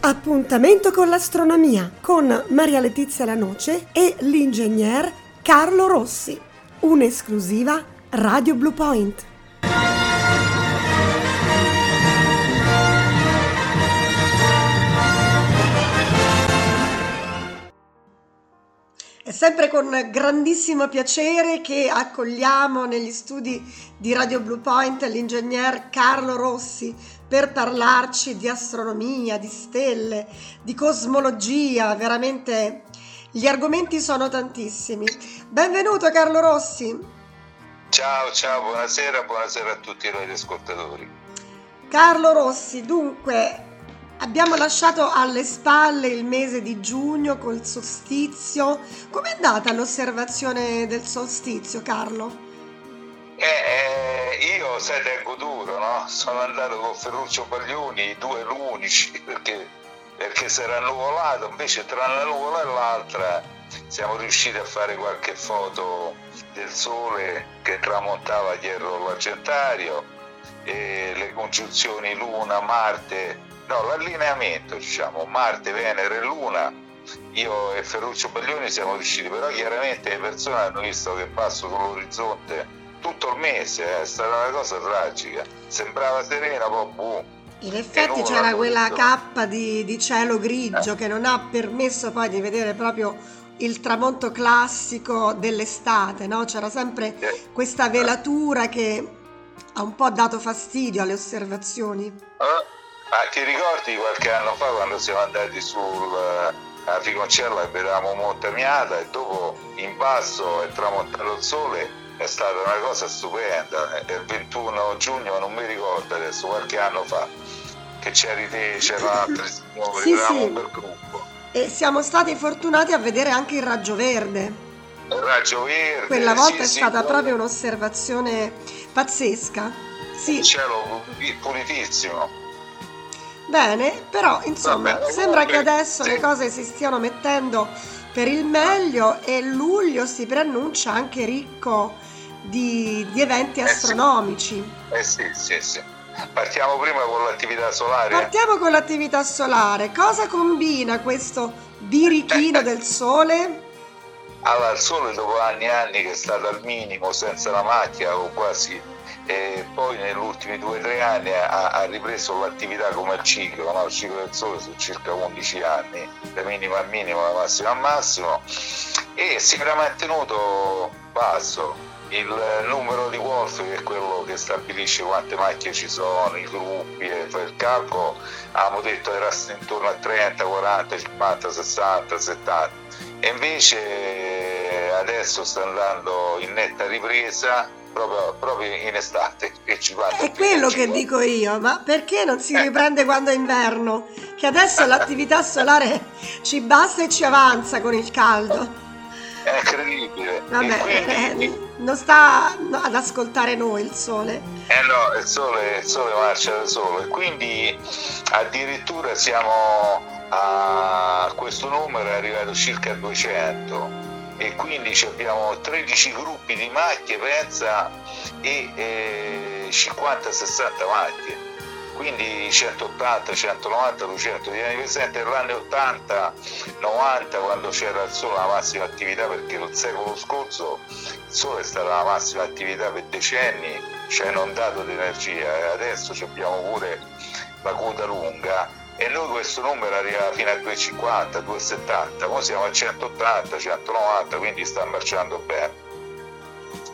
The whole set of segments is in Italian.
Appuntamento con l'astronomia con Maria Letizia Lanoce e l'ingegner Carlo Rossi. Un'esclusiva Radio Blue Point. È sempre con grandissimo piacere che accogliamo negli studi di Radio Blue Point l'ingegner Carlo Rossi per parlarci di astronomia, di stelle, di cosmologia, veramente gli argomenti sono tantissimi. Benvenuto Carlo Rossi. Ciao, ciao, buonasera, buonasera a tutti noi ascoltatori. Carlo Rossi, dunque abbiamo lasciato alle spalle il mese di giugno col solstizio. Com'è andata l'osservazione del solstizio, Carlo? Eh, eh, io sai tengo duro, no? Sono andato con Ferruccio Paglioni, i due l'unici, perché, perché si era nuvolato, invece tra una nuvola e l'altra siamo riusciti a fare qualche foto del sole che tramontava dietro l'argentario e le congiunzioni Luna, Marte, no, l'allineamento, diciamo, Marte, Venere e Luna. Io e Ferruccio Paglioni siamo riusciti, però chiaramente le persone hanno visto che passo sull'orizzonte tutto il mese, eh, è stata una cosa tragica. Sembrava serena, poi boom. In effetti c'era quella cappa di, di cielo grigio eh. che non ha permesso poi di vedere proprio il tramonto classico dell'estate, no? C'era sempre eh. questa velatura che ha un po' dato fastidio alle osservazioni. Eh? Ah, ti ricordi qualche anno fa quando siamo andati sul a Ficoncella e vedevamo Montamiata e dopo in basso è tramontato il sole è stata una cosa stupenda. Il 21 giugno, non mi ricordo adesso, qualche anno fa, che c'eri te, c'erano altri signori, sì, eravamo sì. per gruppo. E siamo stati fortunati a vedere anche il raggio verde. Il raggio verde. Quella volta sì, è stata sì, proprio un'osservazione pazzesca. Sì. Il cielo pulitissimo. Bene, però insomma, Vabbè, sembra che adesso sì. le cose si stiano mettendo per il meglio e luglio si preannuncia anche ricco di, di eventi astronomici. Eh sì. eh sì, sì, sì. Partiamo prima con l'attività solare. Partiamo con l'attività solare. Cosa combina questo birichino del Sole? Allora, il Sole dopo anni e anni che è stato al minimo, senza la macchia o quasi, e poi negli ultimi due o tre anni ha, ha, ripreso l'attività come il ciclo, no? il ciclo del Sole su circa 11 anni, da minimo a minimo, da massimo a massimo, e si era mantenuto basso il numero di Wolf che è quello che stabilisce quante macchie ci sono, i gruppi e fa il calcolo, abbiamo detto era intorno a 30, 40, 50, 60, 70 e invece adesso sta andando in netta ripresa proprio, proprio in estate che ci. È quello che dico io, ma perché non si riprende quando è inverno? Che adesso l'attività solare ci basta e ci avanza con il caldo. È incredibile. Vabbè, quindi... eh, non sta ad ascoltare noi il sole. Eh no, il sole, il sole marcia da solo e quindi addirittura siamo a questo numero è arrivato circa a 200 e quindi abbiamo 13 gruppi di macchie, pensa, e eh, 50-60 macchie quindi 180, 190, 200 di anni presente nell'anno 80, 90 quando c'era il sole la massima attività perché il secolo scorso il sole è stata la massima attività per decenni, ci ha inondato di energia e adesso abbiamo pure la coda lunga e noi questo numero arriva fino a 250, 270, ora siamo a 180, 190, quindi sta marciando bene.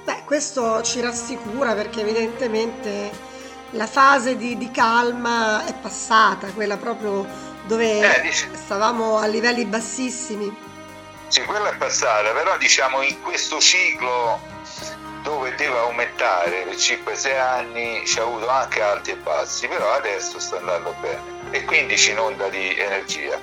Beh, questo ci rassicura perché evidentemente la fase di, di, calma è passata, quella proprio dove eh, stavamo a livelli bassissimi. Sì, quella è passata, però diciamo in questo ciclo dove deve aumentare per 5-6 anni ci ha avuto anche alti e bassi, però adesso sta andando bene e quindi ci inonda di energia.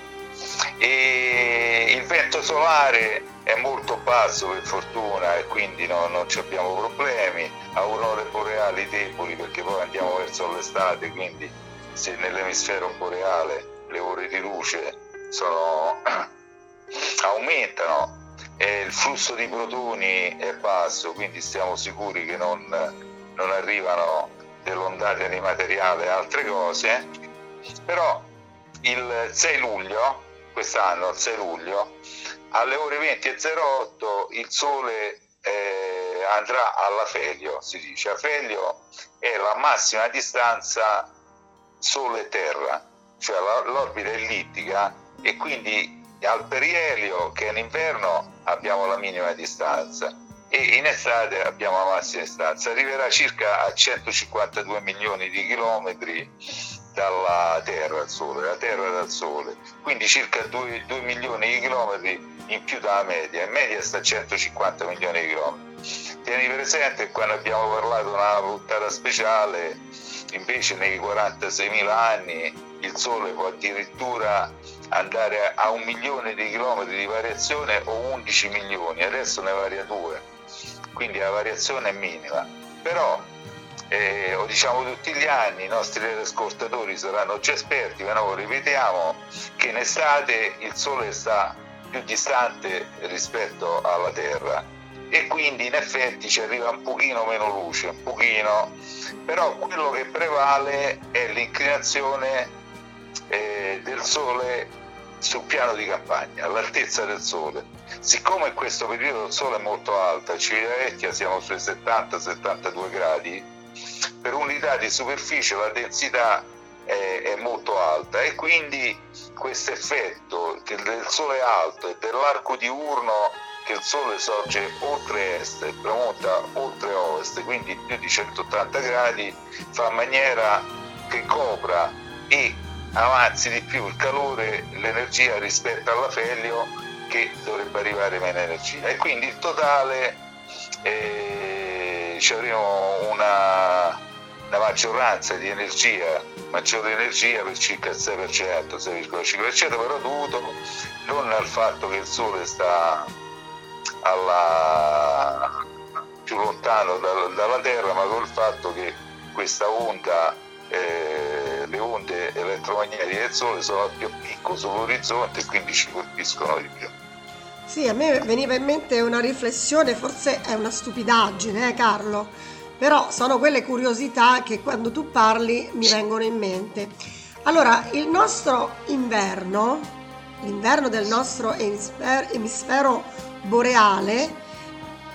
E il vento solare è molto basso per fortuna e quindi no, non abbiamo problemi, aurore boreali deboli perché poi andiamo verso l'estate, quindi se nell'emisfero boreale le ore di luce sono, aumentano e il flusso di protoni è basso, quindi stiamo sicuri che non, non arrivano delle ondate di materiale e altre cose, però il 6 luglio, quest'anno, il 6 luglio, alle ore 20.08 il Sole eh, andrà all'afelio, si dice. Afelio è la massima distanza Sole-Terra, cioè l'orbita ellittica e quindi al perielio che in inverno abbiamo la minima distanza e in estate abbiamo la massima distanza. Arriverà circa a 152 milioni di chilometri dalla Terra al Sole, la Terra dal Sole, quindi circa 2, 2 milioni di chilometri in più dalla media, in media sta a 150 milioni di chilometri. Tieni presente che quando abbiamo parlato di una puntata speciale, invece nei 46.000 anni il Sole può addirittura andare a un milione di chilometri di variazione o 11 milioni, adesso ne varia due, quindi la variazione è minima. Però eh, o diciamo tutti gli anni i nostri ascoltatori saranno già esperti, ma noi ripetiamo che in estate il Sole sta più distante rispetto alla Terra e quindi in effetti ci arriva un pochino meno luce, un pochino, però quello che prevale è l'inclinazione eh, del Sole sul piano di campagna, all'altezza del Sole. Siccome in questo periodo il Sole è molto alto, a Civitavecchia siamo sui 70-72 gradi, per unità di superficie la densità è, è molto alta e quindi questo effetto del Sole alto e dell'arco diurno che il Sole sorge oltre est e tramonta oltre ovest, quindi più di 180 gradi, fa maniera che copra e avanzi di più il calore, l'energia rispetto all'afelio che dovrebbe arrivare meno energia. E quindi in totale eh, ci avremo una, una, maggioranza di energia, maggiore energia per circa il 6%, 6,5%, però dovuto non al fatto che il Sole sta alla, più lontano da, dalla Terra, ma col fatto che questa onda eh, le onde elettromagnetiche del Sole sono più piccole sull'orizzonte e quindi ci colpiscono di più. Sì, a me veniva in mente una riflessione, forse è una stupidaggine, eh Carlo, però sono quelle curiosità che quando tu parli mi vengono in mente. Allora, il nostro inverno, l'inverno del nostro emisfero, emisfero boreale,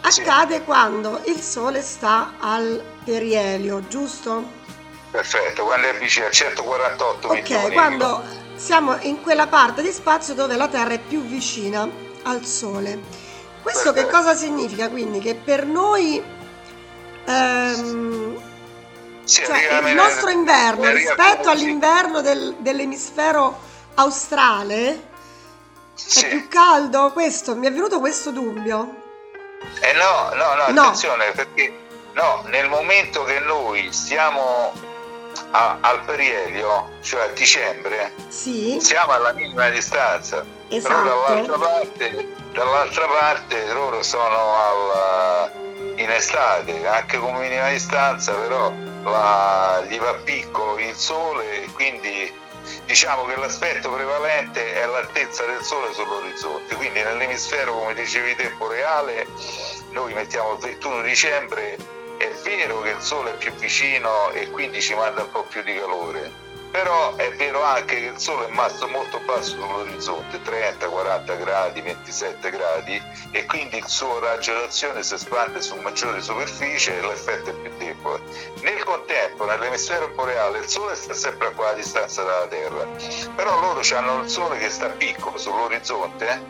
accade sì. quando il Sole sta al perielio, giusto? Perfetto, quando è vicino a 148 Ok, milioni. quando siamo in quella parte di spazio dove la Terra è più vicina al Sole. Questo che cosa significa quindi? Che per noi ehm, cioè, il nostro inverno rispetto all'inverno del, dell'emisfero australe è più caldo? Questo, mi è venuto questo dubbio. Eh no, no, no, attenzione, no. perché no, nel momento che noi stiamo a, al perielio, cioè a dicembre, sì. siamo alla minima distanza. Esatto. Però dall'altra parte, dall'altra parte loro sono al, in estate, anche con minima distanza, però la, gli va piccolo il sole quindi diciamo che l'aspetto prevalente è l'altezza del sole sull'orizzonte, quindi nell'emisfero come dicevi tempo reale noi mettiamo il 21 dicembre è vero che il Sole è più vicino e quindi ci manda un po' più di calore, però è vero anche che il Sole è masso molto basso sull'orizzonte, 30, 40 gradi, 27 gradi, e quindi il suo raggio d'azione si espande su maggiore superficie e l'effetto è più debole. Nel contempo, nell'emisfero boreale, il Sole sta sempre a quella distanza dalla Terra, però loro hanno il Sole che sta piccolo sull'orizzonte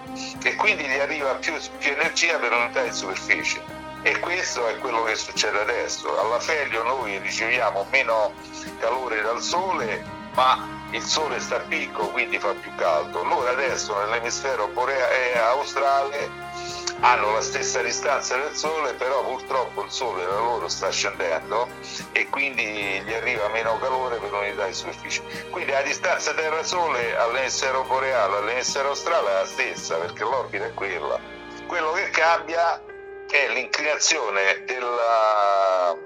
e quindi gli arriva più, più energia per unità di superficie e questo è quello che succede adesso. Alla Felio noi riceviamo meno calore dal sole, ma il sole sta picco, quindi fa più caldo. Loro adesso nell'emisfero boreale australe hanno la stessa distanza del sole, però purtroppo il sole da loro sta scendendo e quindi gli arriva meno calore per unità di superficie. Quindi la distanza Terra-Sole all'emisfero boreale, all'emisfero australe è la stessa, perché l'orbita è quella. Quello che cambia è l'inclinazione della,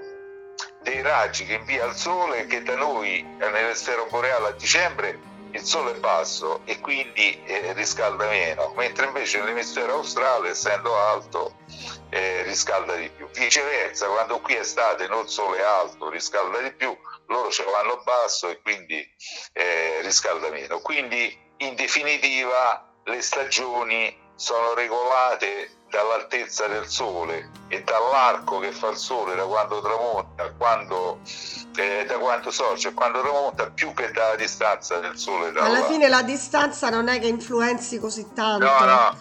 dei raggi che invia il Sole che da noi nell'estero boreale a dicembre il Sole è basso e quindi eh, riscalda meno, mentre invece nell'emisfero australe, essendo alto, eh, riscalda di più. Viceversa, quando qui è estate non il Sole è alto, riscalda di più, loro ce lo vanno basso e quindi eh, riscalda meno. Quindi in definitiva le stagioni sono regolate dall'altezza del sole e dall'arco che fa il sole da quando tramonta quando, eh, da quando sorge quando tramonta più che dalla distanza del sole alla fine la distanza non è che influenzi così tanto no no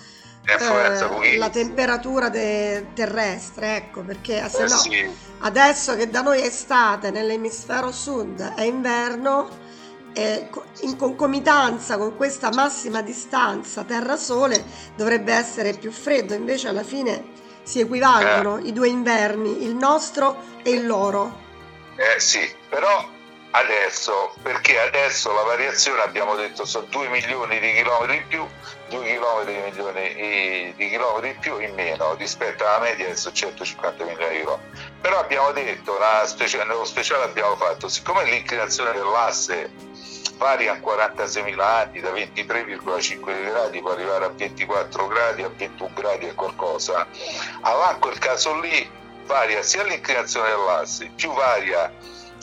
eh, la temperatura de- terrestre ecco perché se eh, no sì. adesso che da noi è estate nell'emisfero sud è inverno eh, in concomitanza con questa massima distanza Terra-Sole dovrebbe essere più freddo, invece alla fine si equivalgono eh. i due inverni, il nostro e il loro. Eh sì, però adesso, perché adesso la variazione abbiamo detto sono 2 milioni di chilometri in più, 2 chilometri milioni di chilometri in più in meno rispetto alla media che sono 150 milioni di chilometri. Però abbiamo detto, nello speciale abbiamo fatto, siccome l'inclinazione dell'asse varia a 46.000 anni, da 23,5 gradi può arrivare a 24 gradi, a 21 gradi e qualcosa, allora in quel caso lì varia sia l'inclinazione dell'asse, più varia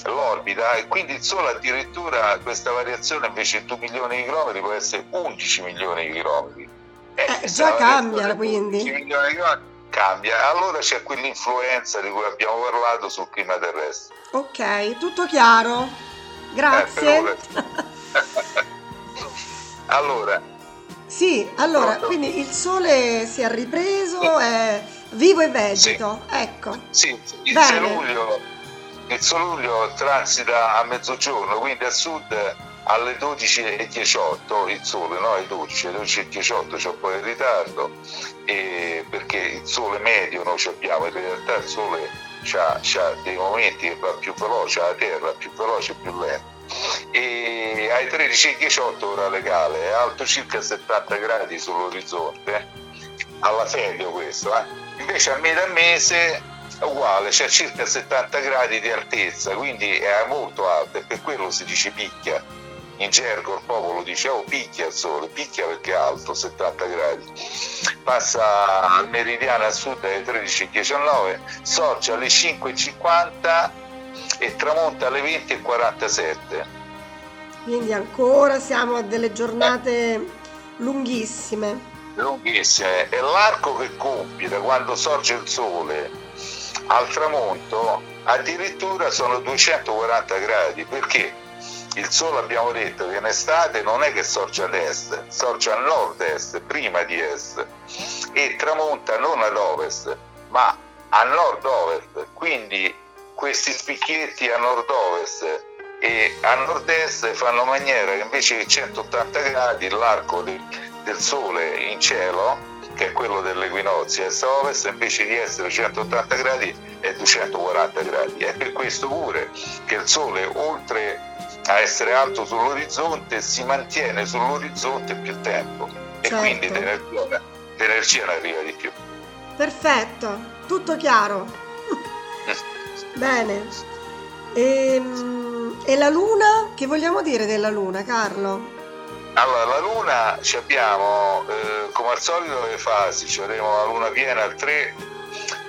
l'orbita e quindi il Sole addirittura questa variazione invece in 2 milioni di chilometri può essere 11 milioni di chilometri. Eh, eh già cambia quindi. milioni di chilometri cambia, allora c'è quell'influenza di cui abbiamo parlato sul clima terrestre. Ok, tutto chiaro. Grazie. Eh, allora. Sì, allora, pronto? quindi il sole si è ripreso, è vivo e vegeto, sì. ecco. Sì, il 6 luglio, il 6 luglio transita a mezzogiorno, quindi a sud alle 12.18 il sole, no? Alle 12, alle 12.18 c'è un po' di ritardo perché il sole medio noi abbiamo, in realtà il sole ha dei momenti che va più veloce, la Terra più veloce e più lento. E ai 13.18 ora legale, è alto circa 70 gradi sull'orizzonte, alla Felio questo, eh? invece a metà mese uguale, c'è circa 70 gradi di altezza, quindi è molto alto e per quello si dice picchia in gergo il popolo dice oh picchia il sole, picchia perché è alto, 70 gradi, passa al meridiano a sud alle 13.19, sorge alle 5.50 e tramonta alle 20.47. Quindi ancora siamo a delle giornate eh. lunghissime. Lunghissime. E l'arco che compie da quando sorge il sole al tramonto addirittura sono 240 gradi. Perché? il sole abbiamo detto che in estate non è che sorge ad est, sorge a nord-est, prima di est, e tramonta non ad ovest, ma a nord-ovest. Quindi questi spicchietti a nord-ovest e a nord-est fanno maniera che invece che 180 gradi l'arco del sole in cielo, che è quello dell'equinozio est-ovest, invece di essere 180 gradi è 240 gradi. È per questo pure che il sole oltre a essere alto sull'orizzonte si mantiene sull'orizzonte più tempo e certo. quindi l'energia, l'energia ne arriva di più. Perfetto, tutto chiaro. Bene. E, ehm, e, la luna? Che vogliamo dire della luna, Carlo? Allora, la luna ci abbiamo eh, come al solito le fasi, ci avremo la luna piena al 3,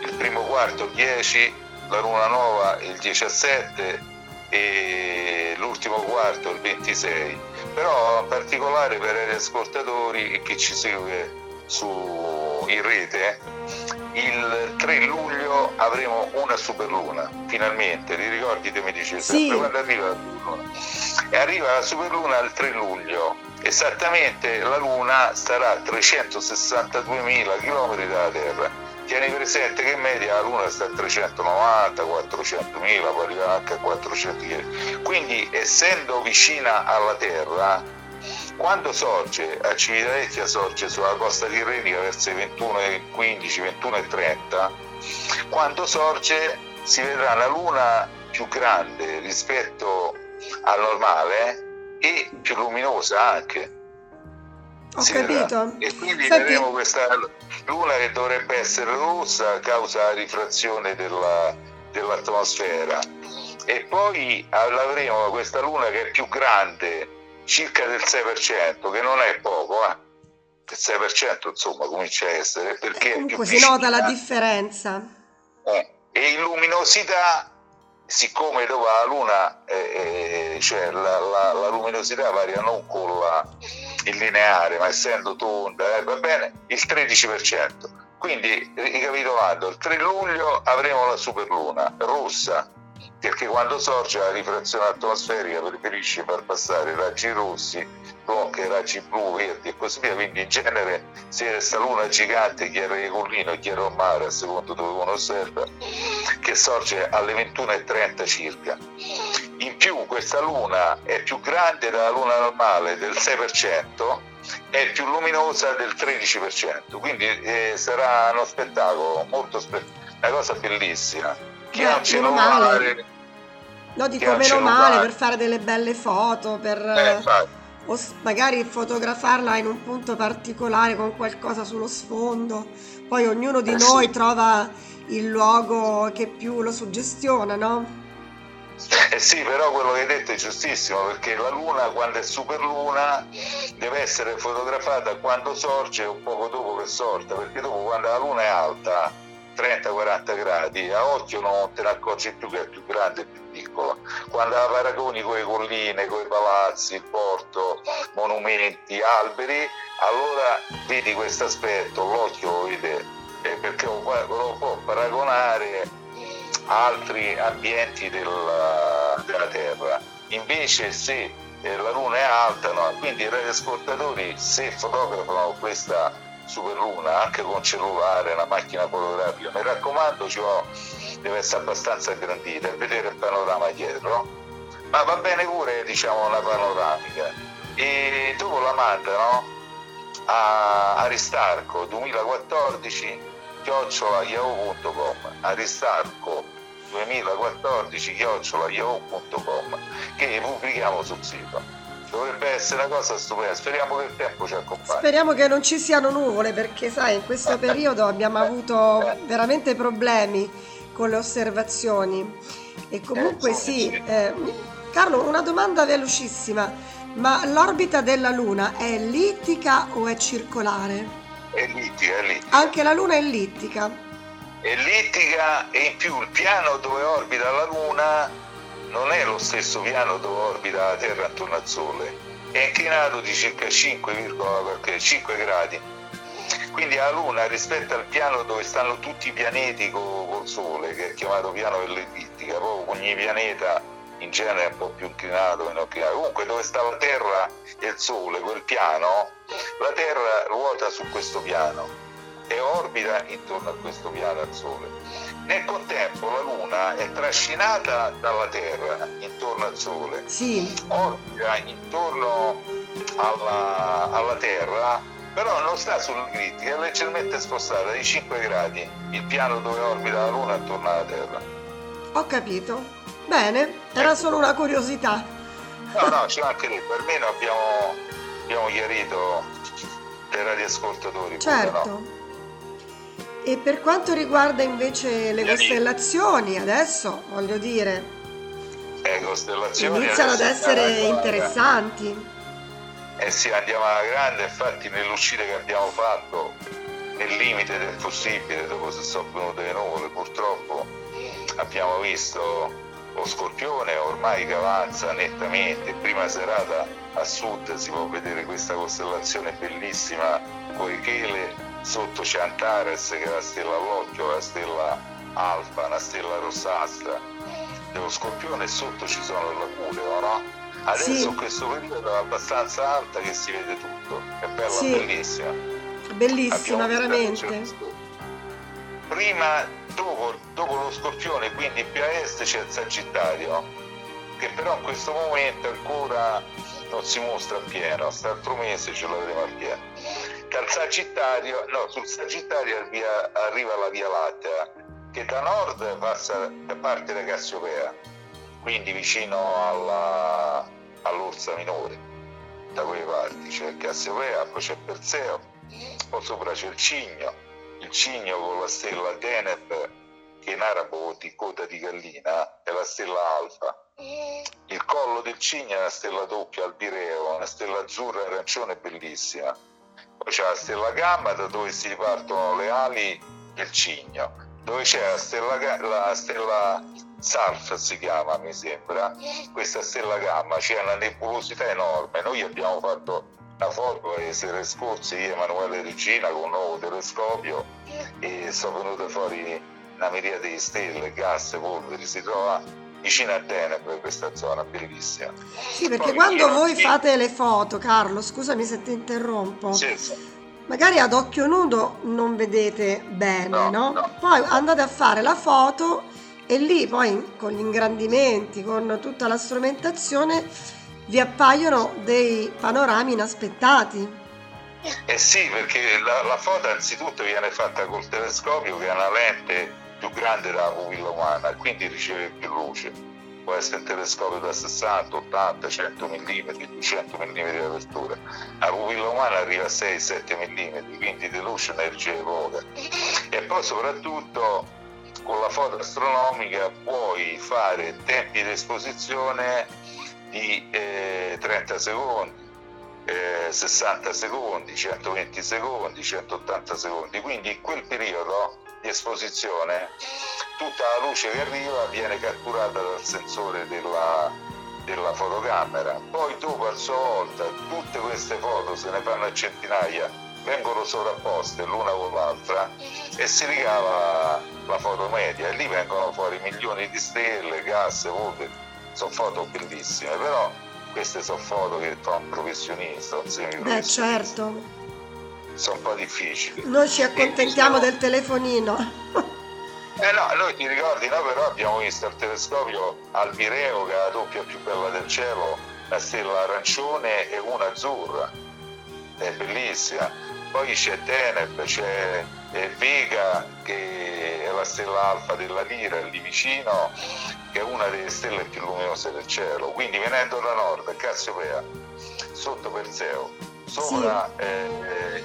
il primo quarto il 10, la luna nuova il 17 e l'ultimo quarto il 26 però in particolare per gli ascoltatori e chi ci segue su, in rete il 3 luglio avremo una superluna finalmente. Ti ricordi te mi dicevi sì. sempre quando arriva la superluna? E arriva la superluna il 3 luglio esattamente la luna starà a 362.000 km dalla terra tieni presente che in media la Luna sta a 390, 400 mila, può arrivare anche a 400 km. Quindi essendo vicina alla Terra, quando sorge a Civitavecchia sorge sulla costa tirrenica verso i 21,15, 21,30, quando sorge si vedrà una Luna più grande rispetto al normale e più luminosa anche. Ho capito. E quindi Senti... vedremo questa luna che dovrebbe essere rossa a causa della rifrazione della, dell'atmosfera. E poi avremo questa luna che è più grande, circa del 6%, che non è poco, eh? il 6% insomma comincia a essere perché comunque si nota la differenza eh, e in luminosità siccome dove la luna, eh, eh, cioè la, la, la, luminosità varia non con la, il lineare, ma essendo tonda, eh, va bene, il 13%. Quindi, ricapitolando, il 3 luglio avremo la superluna rossa, perché quando sorge la rifrazione atmosferica preferisce far passare raggi rossi blocca raggi blu, verdi e così via, quindi in genere se questa luna gigante, chiara di collino e chiara mare, a secondo dove uno osserva, che sorge alle 21.30 circa. In più questa luna è più grande della luna normale del 6%, è più luminosa del 13%, quindi eh, sarà uno spettacolo molto spettacolo, una cosa bellissima. Chi ha un cellulare... No, dico meno male per fare delle belle foto, per... Eh, o magari fotografarla in un punto particolare con qualcosa sullo sfondo. Poi ognuno di eh noi sì. trova il luogo che più lo suggestiona, no? Eh sì, però quello che hai detto è giustissimo, perché la luna quando è superluna deve essere fotografata quando sorge o poco dopo che sorta, perché dopo quando la luna è alta 30-40 gradi, a occhio non te ne accorgi più che è più grande e più piccola. Quando la paragoni con le colline, con i palazzi, il porto, monumenti, alberi, allora vedi questo aspetto, l'occhio lo vede, perché lo, lo può paragonare a altri ambienti della, della Terra. Invece se eh, la Luna è alta, no? quindi i radioascoltatori se fotografano questa superluna anche con cellulare, una macchina fotografica, mi raccomando cioè, deve essere abbastanza ingrandita e vedere il panorama dietro, ma va bene pure diciamo una panoramica. E dopo la mandano a Aristarco 2014 chiocciolaiao.com Aristarco 2014 chiocciolaiao.com che pubblichiamo sul sito dovrebbe essere una cosa stupenda. Speriamo che il tempo ci accompagni. Speriamo che non ci siano nuvole perché, sai, in questo periodo abbiamo avuto veramente problemi con le osservazioni. E comunque, eh, sì, eh, Carlo, una domanda velocissima. Ma l'orbita della Luna è ellittica o è circolare? Ellittica, ellittica. Anche la Luna è ellittica. Ellittica e in più il piano dove orbita la Luna non è lo stesso piano dove orbita la Terra attorno al Sole, è inclinato di circa 5,5 gradi. Quindi la Luna rispetto al piano dove stanno tutti i pianeti col Sole, che è chiamato piano dell'ellittica, proprio ogni pianeta in genere è un po' più inclinato, meno inclinato. Comunque dove sta la Terra e il Sole, quel piano, la Terra ruota su questo piano e orbita intorno a questo piano al Sole. Nel contempo la Luna è trascinata dalla Terra intorno al Sole, sì. orbita intorno alla, alla Terra, però non sta sull'ellittica, è leggermente spostata di 5 gradi il piano dove orbita la Luna attorno alla Terra. Ho capito. Bene, era ecco. solo una curiosità. No, no, c'è anche lì, perlomeno abbiamo, abbiamo chiarito per radioascoltatori. Certo. Pure, no? E per quanto riguarda invece le costellazioni, adesso voglio dire, eh, costellazioni iniziano ad essere interessanti. Eh sì, andiamo alla grande, infatti nell'uscita che abbiamo fatto, nel limite del possibile, dopo se sono venute le nuvole, purtroppo abbiamo visto lo scorpione ormai che avanza nettamente, prima serata a sud si può vedere questa costellazione bellissima con i chele sotto c'è Antares che è la stella all'occhio, la stella alfa, una stella rossastra dello scorpione e sotto ci sono il Mercurio, no? Adesso sì. in questo periodo è abbastanza alta che si vede tutto, è bella, sì. bellissima. Bellissima, Abbiamo veramente. Prima, dopo, dopo lo scorpione, quindi più a est c'è il Sagittario, che però in questo momento ancora non si mostra pieno, quest'altro mese ce lo vedremo a pieno dal Sagittario, no, sul Sagittario via, arriva la Via Lattea, che da nord passa, parte da Cassiopea, quindi vicino alla, all'Orsa Minore, da quelle parti c'è Cassiopea, poi c'è Perseo, poi sopra c'è il Cigno, il Cigno con la stella Deneb, che in arabo dire coda di gallina, è la stella alfa. Il collo del Cigno è una stella doppia al Bireo, una stella azzurra arancione bellissima poi c'è la stella gamma da dove si ripartono le ali del cigno. Dove c'è la stella, la stella Sarf si chiama, mi sembra, questa stella gamma, c'è una nebulosità enorme. Noi abbiamo fatto la foto le sere scorse, io e Emanuele Regina, con un nuovo telescopio e sono venute fuori una miriade di stelle, gas, polveri, si trova vicino a Tenebre questa zona bellissima. Sì, perché Poi quando voi qui... fate le foto, Carlo, scusami se ti interrompo. Sì, sì. Magari ad occhio nudo non vedete bene, no, no? no? Poi andate a fare la foto e lì poi con gli ingrandimenti, con tutta la strumentazione, vi appaiono dei panorami inaspettati. Eh sì, perché la, la foto anzitutto viene fatta col telescopio che ha una lente più grande della pupilla umana e quindi riceve più luce. Può essere un telescopio da 60, 80, 100 mm, 200 mm di apertura. La pupilla umana arriva a 6-7 mm, quindi di luce ne riceve poca. E poi soprattutto con la foto astronomica puoi fare tempi di esposizione di eh, 30 secondi, eh, 60 secondi, 120 secondi, 180 secondi. Quindi in quel periodo di esposizione tutta la luce che arriva viene catturata dal sensore della, della fotocamera. Poi dopo a sua volta tutte queste foto se ne fanno a centinaia vengono sovrapposte l'una con l'altra e si ricava la foto media e lì vengono fuori milioni di stelle, gas, polveri, sono foto bellissime, però queste sono foto che fa un professionista, un semiprofessionista. Beh certo. Sono un po' difficili. Noi ci accontentiamo del telefonino. Eh no, noi ti ricordi, no? Però abbiamo visto il telescopio Alvireo che è la doppia più bella del cielo, la stella arancione e una azzurra. È bellissima poi c'è Deneb, c'è eh, Vega che è la stella alfa della Lira lì vicino, che è una delle stelle più luminose del cielo. Quindi venendo da nord, Cassiopea, sotto Perseo, sopra sì. eh,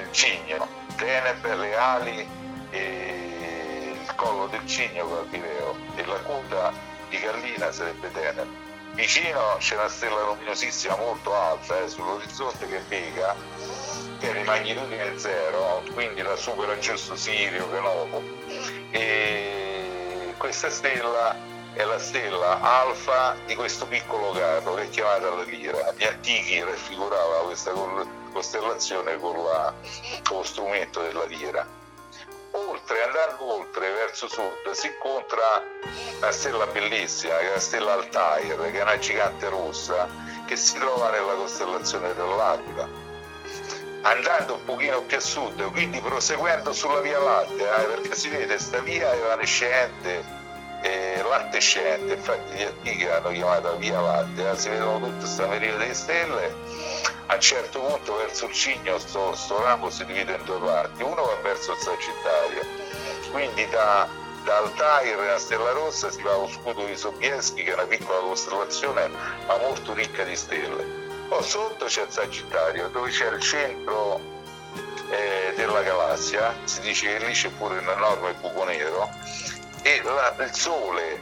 il Cigno, Deneb, le ali e il collo del Cigno Calpireo e la coda di Gallina sarebbe Deneb. Vicino c'è una stella luminosissima molto alta eh, sull'orizzonte che è Vega che di magnitudine zero, quindi la supera giusto Sirio, Canopo. E questa stella è la stella alfa di questo piccolo carro che è chiamata la Lira. Gli antichi raffigurava questa costellazione con, la, con lo strumento della Lira. Oltre, andando oltre verso sud, si incontra una stella bellissima, che è la stella Altair, che è una gigante rossa, che si trova nella costellazione dell'Aquila andando un pochino più a sud, quindi proseguendo sulla via Lattea, eh, perché si vede sta via evanescente, eh, lattescente, infatti gli antichi l'hanno chiamata via Lattea, si vedono tutte queste meridione di stelle, a un certo punto verso il Cigno sto, sto ramo si divide in due parti, uno va verso il Sagittario, quindi da, da Altair a Stella Rossa si va allo scudo di Sobieschi che è una piccola costellazione ma molto ricca di stelle. Poi sotto c'è il Sagittario, dove c'è il centro eh, della galassia, si dice che lì c'è pure un enorme buco nero, e la, il Sole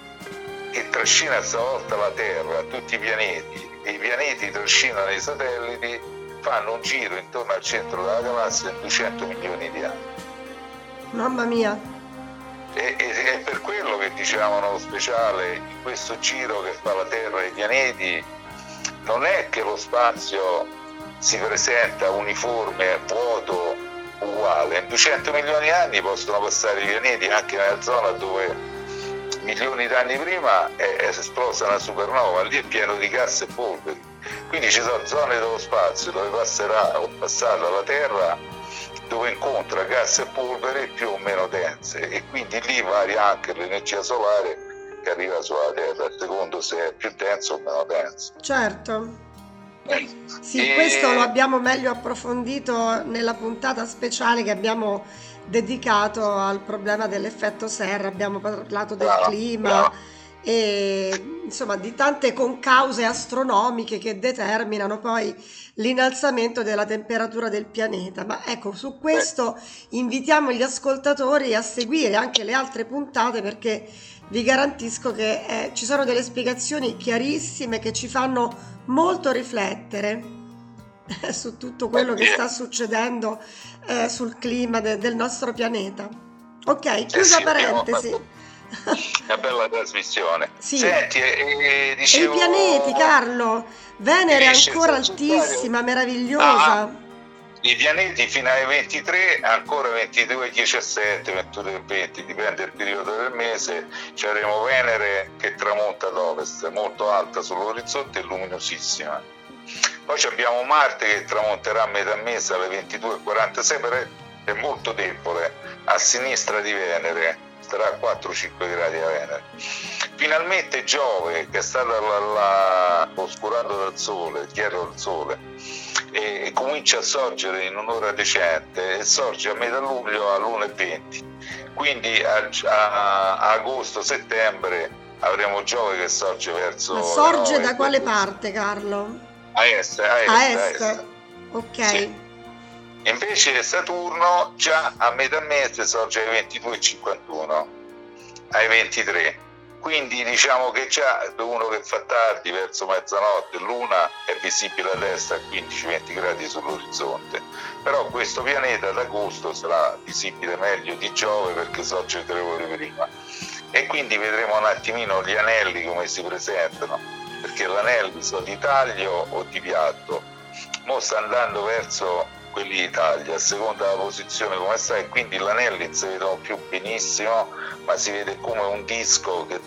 che trascina stavolta la Terra, tutti i pianeti, e i pianeti trascinano i satelliti, fanno un giro intorno al centro della galassia in 200 milioni di anni. Mamma mia! E, e, è per quello che dicevamo nello speciale, in questo giro che fa la Terra e i pianeti, non è che lo spazio si presenta uniforme, vuoto, uguale. In 200 milioni di anni possono passare i pianeti anche nella zona dove milioni di anni prima è, esplosa una supernova, lì è pieno di gas e polveri. Quindi ci sono zone dello spazio dove passerà o passata la Terra dove incontra gas e polvere più o meno dense e quindi lì varia anche l'energia solare che arriva sulla Terra, secondo se è più denso o meno denso. Certo. Eh, sì, e... questo lo abbiamo meglio approfondito nella puntata speciale che abbiamo dedicato al problema dell'effetto serra, abbiamo parlato del brava, clima brava. e insomma di tante concause astronomiche che determinano poi l'innalzamento della temperatura del pianeta. Ma ecco, su questo invitiamo gli ascoltatori a seguire anche le altre puntate perché vi garantisco che eh, ci sono delle spiegazioni chiarissime che ci fanno molto riflettere su tutto quello che sta succedendo eh, sul clima de- del nostro pianeta. Ok, chiusa eh sì, parentesi. Una bella trasmissione. Sì. Senti, eh, dicevo... E i pianeti, Carlo. Venere è ancora altissima, meravigliosa. Ah, i pianeti fino ai 23, ancora 22, 17, 22, 20, dipende dal periodo del mese, ci avremo Venere che tramonta ad ovest, molto alta sull'orizzonte e luminosissima. Poi abbiamo Marte che tramonterà a metà mese alle 22.46, però è molto debole, a sinistra di Venere, a 4-5 gradi a Venere. Finalmente Giove, che è stato la, la, oscurato dal Sole, dietro al Sole, e comincia a sorgere in un'ora decente e sorge a metà luglio all'1.20 quindi a, a, a agosto-settembre avremo Giove che sorge verso ma sorge da quale parte Carlo? a est a est, a est. A est. ok sì. Invece Saturno già a metà mese sorge ai 22.51 ai 23 quindi diciamo che già uno che fa tardi verso mezzanotte luna è visibile a destra a 15-20 gradi sull'orizzonte. Però questo pianeta ad agosto sarà visibile meglio di Giove perché sorge tre ore prima. E quindi vedremo un attimino gli anelli come si presentano perché l'anello sono di taglio o di piatto mo sta andando verso quelli d'Italia a seconda della posizione come sta e quindi l'anello non si vedono più benissimo ma si vede come un disco che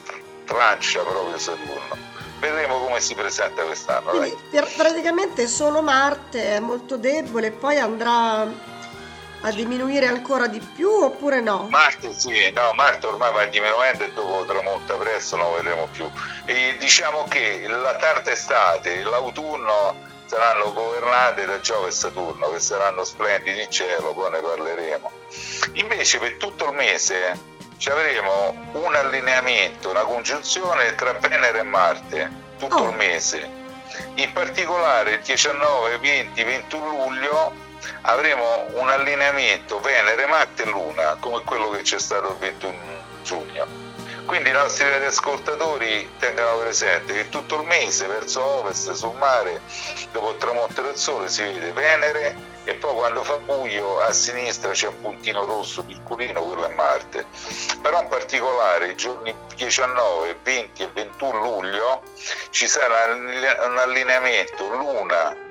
trancia proprio Saturno vedremo come si presenta quest'anno quindi, praticamente solo Marte è molto debole poi andrà a diminuire ancora di più oppure no? Marte sì, no, Marte ormai va diminuendo e dopo tramonta presto non lo vedremo più. E diciamo che la tarda estate, l'autunno saranno governate da Giove e Saturno, che saranno splendidi in cielo, poi ne parleremo. Invece per tutto il mese ci avremo un allineamento, una congiunzione tra Venere e Marte, tutto oh. il mese. In particolare il 19, 20, 21 luglio avremo un allineamento Venere, Marte e Luna, come quello che c'è stato il 21 giugno quindi i nostri ascoltatori tengano presente che tutto il mese verso ovest sul mare, dopo il tramonto del sole, si vede Venere e poi quando fa buio a sinistra c'è un puntino rosso piccolino, quello è Marte. Però in particolare i giorni 19, 20 e 21 luglio ci sarà un allineamento Luna,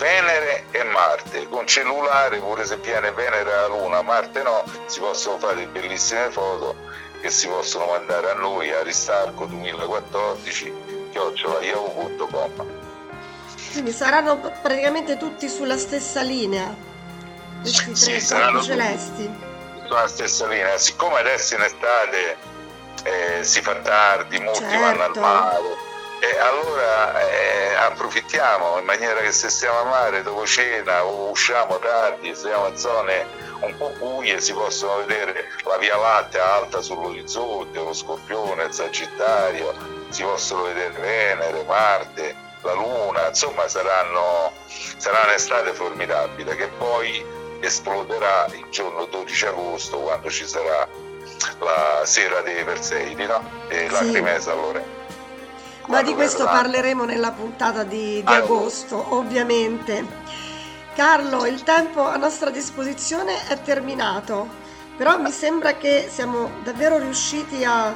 Venere e Marte, con cellulare pure se viene Venere alla Luna, Marte no, si possono fare bellissime foto che si possono mandare a noi a ristarco 2014 chiocciolaiahu.com quindi saranno praticamente tutti sulla stessa linea questi sì, tre saranno celesti. sulla stessa linea. Siccome adesso in estate eh, si fa tardi molti certo. vanno al mare e allora eh, approfittiamo in maniera che se stiamo a mare dopo cena o usciamo tardi, stiamo in zone un po' buie, si possono vedere la Via Lattea alta sull'orizzonte, lo Scorpione, il Sagittario, si possono vedere Venere, Marte, la Luna, insomma saranno, sarà un'estate formidabile che poi esploderà il giorno 12 agosto quando ci sarà la sera dei Perseidi no? e sì. Lacrimesa Lore. Ma di questo parleremo nella puntata di, di agosto, ovviamente. Carlo, il tempo a nostra disposizione è terminato, però mi sembra che siamo davvero riusciti a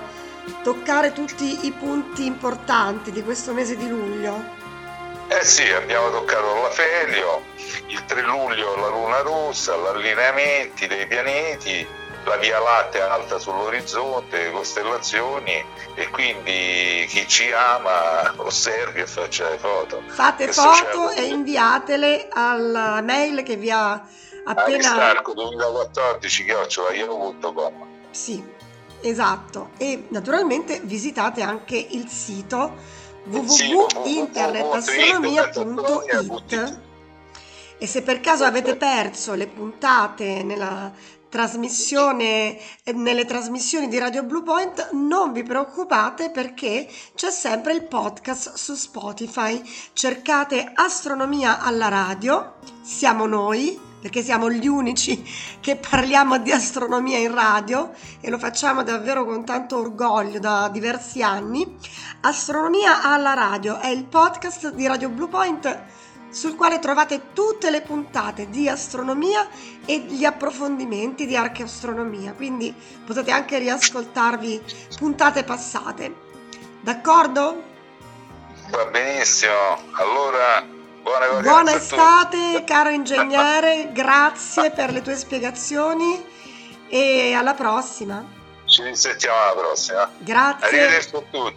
toccare tutti i punti importanti di questo mese di luglio. Eh sì, abbiamo toccato l'afelio, il 3 luglio la luna rossa, gli allineamenti dei pianeti, la Via Lattea alta sull'orizzonte, costellazioni e quindi chi ci ama osservi e faccia le foto. Fate foto e inviatele alla mail che vi ha appena... Aristarco 2014 chiocciolaiero.com Sì, esatto. E naturalmente visitate anche il sito www.internetastronomia.it e se per caso avete perso le puntate nella trasmissione, nelle trasmissioni di Radio Blue Point, non vi preoccupate perché c'è sempre il podcast su Spotify. Cercate Astronomia alla radio, siamo noi, perché siamo gli unici che parliamo di astronomia in radio e lo facciamo davvero con tanto orgoglio da diversi anni. Astronomia alla radio è il podcast di Radio Blue Point sul quale trovate tutte le puntate di astronomia e gli approfondimenti di archeastronomia, quindi potete anche riascoltarvi puntate passate. D'accordo? Va benissimo, allora vacanze Buona estate, caro ingegnere, grazie per le tue spiegazioni e alla prossima. Ci risentiamo alla prossima. Grazie. Arrivederci a tutti.